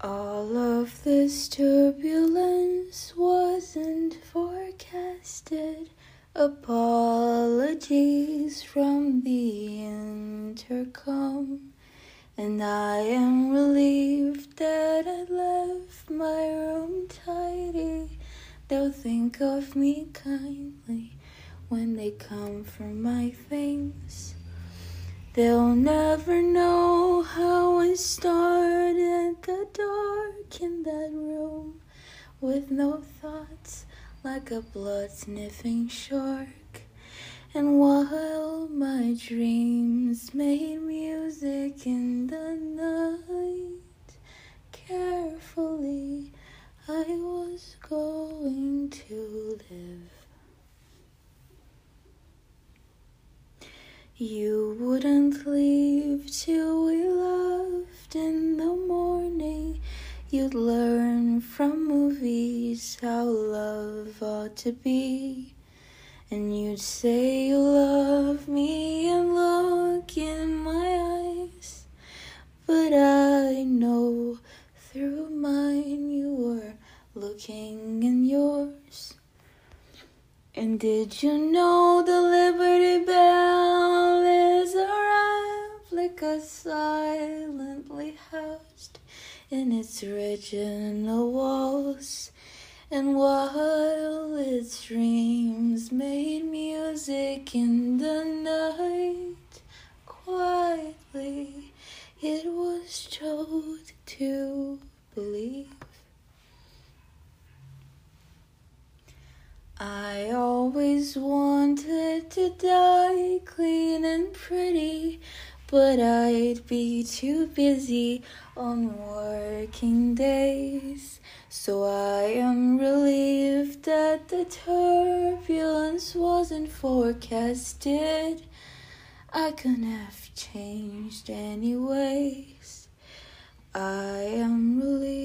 All of this turbulence wasn't forecasted. Apologies from the intercom. And I am relieved that I left my room tidy. They'll think of me kindly when they come for my things. They'll never know how I started the dark in that room with no thoughts like a blood sniffing shark. And while my dreams made music in the night, carefully I was going to live. You wouldn't leave till we loved in the morning. You'd learn from movies how love ought to be. And you'd say you love me and look in my eyes. But I know through mine you were looking in yours. And did you know the Liberty Bell replica silently housed in its original walls? And while its dreams made music in the night, quietly it was told to believe. I always wanted to die clean and pretty, but I'd be too busy on working days. So I am relieved that the turbulence wasn't forecasted. I couldn't have changed anyways. I am relieved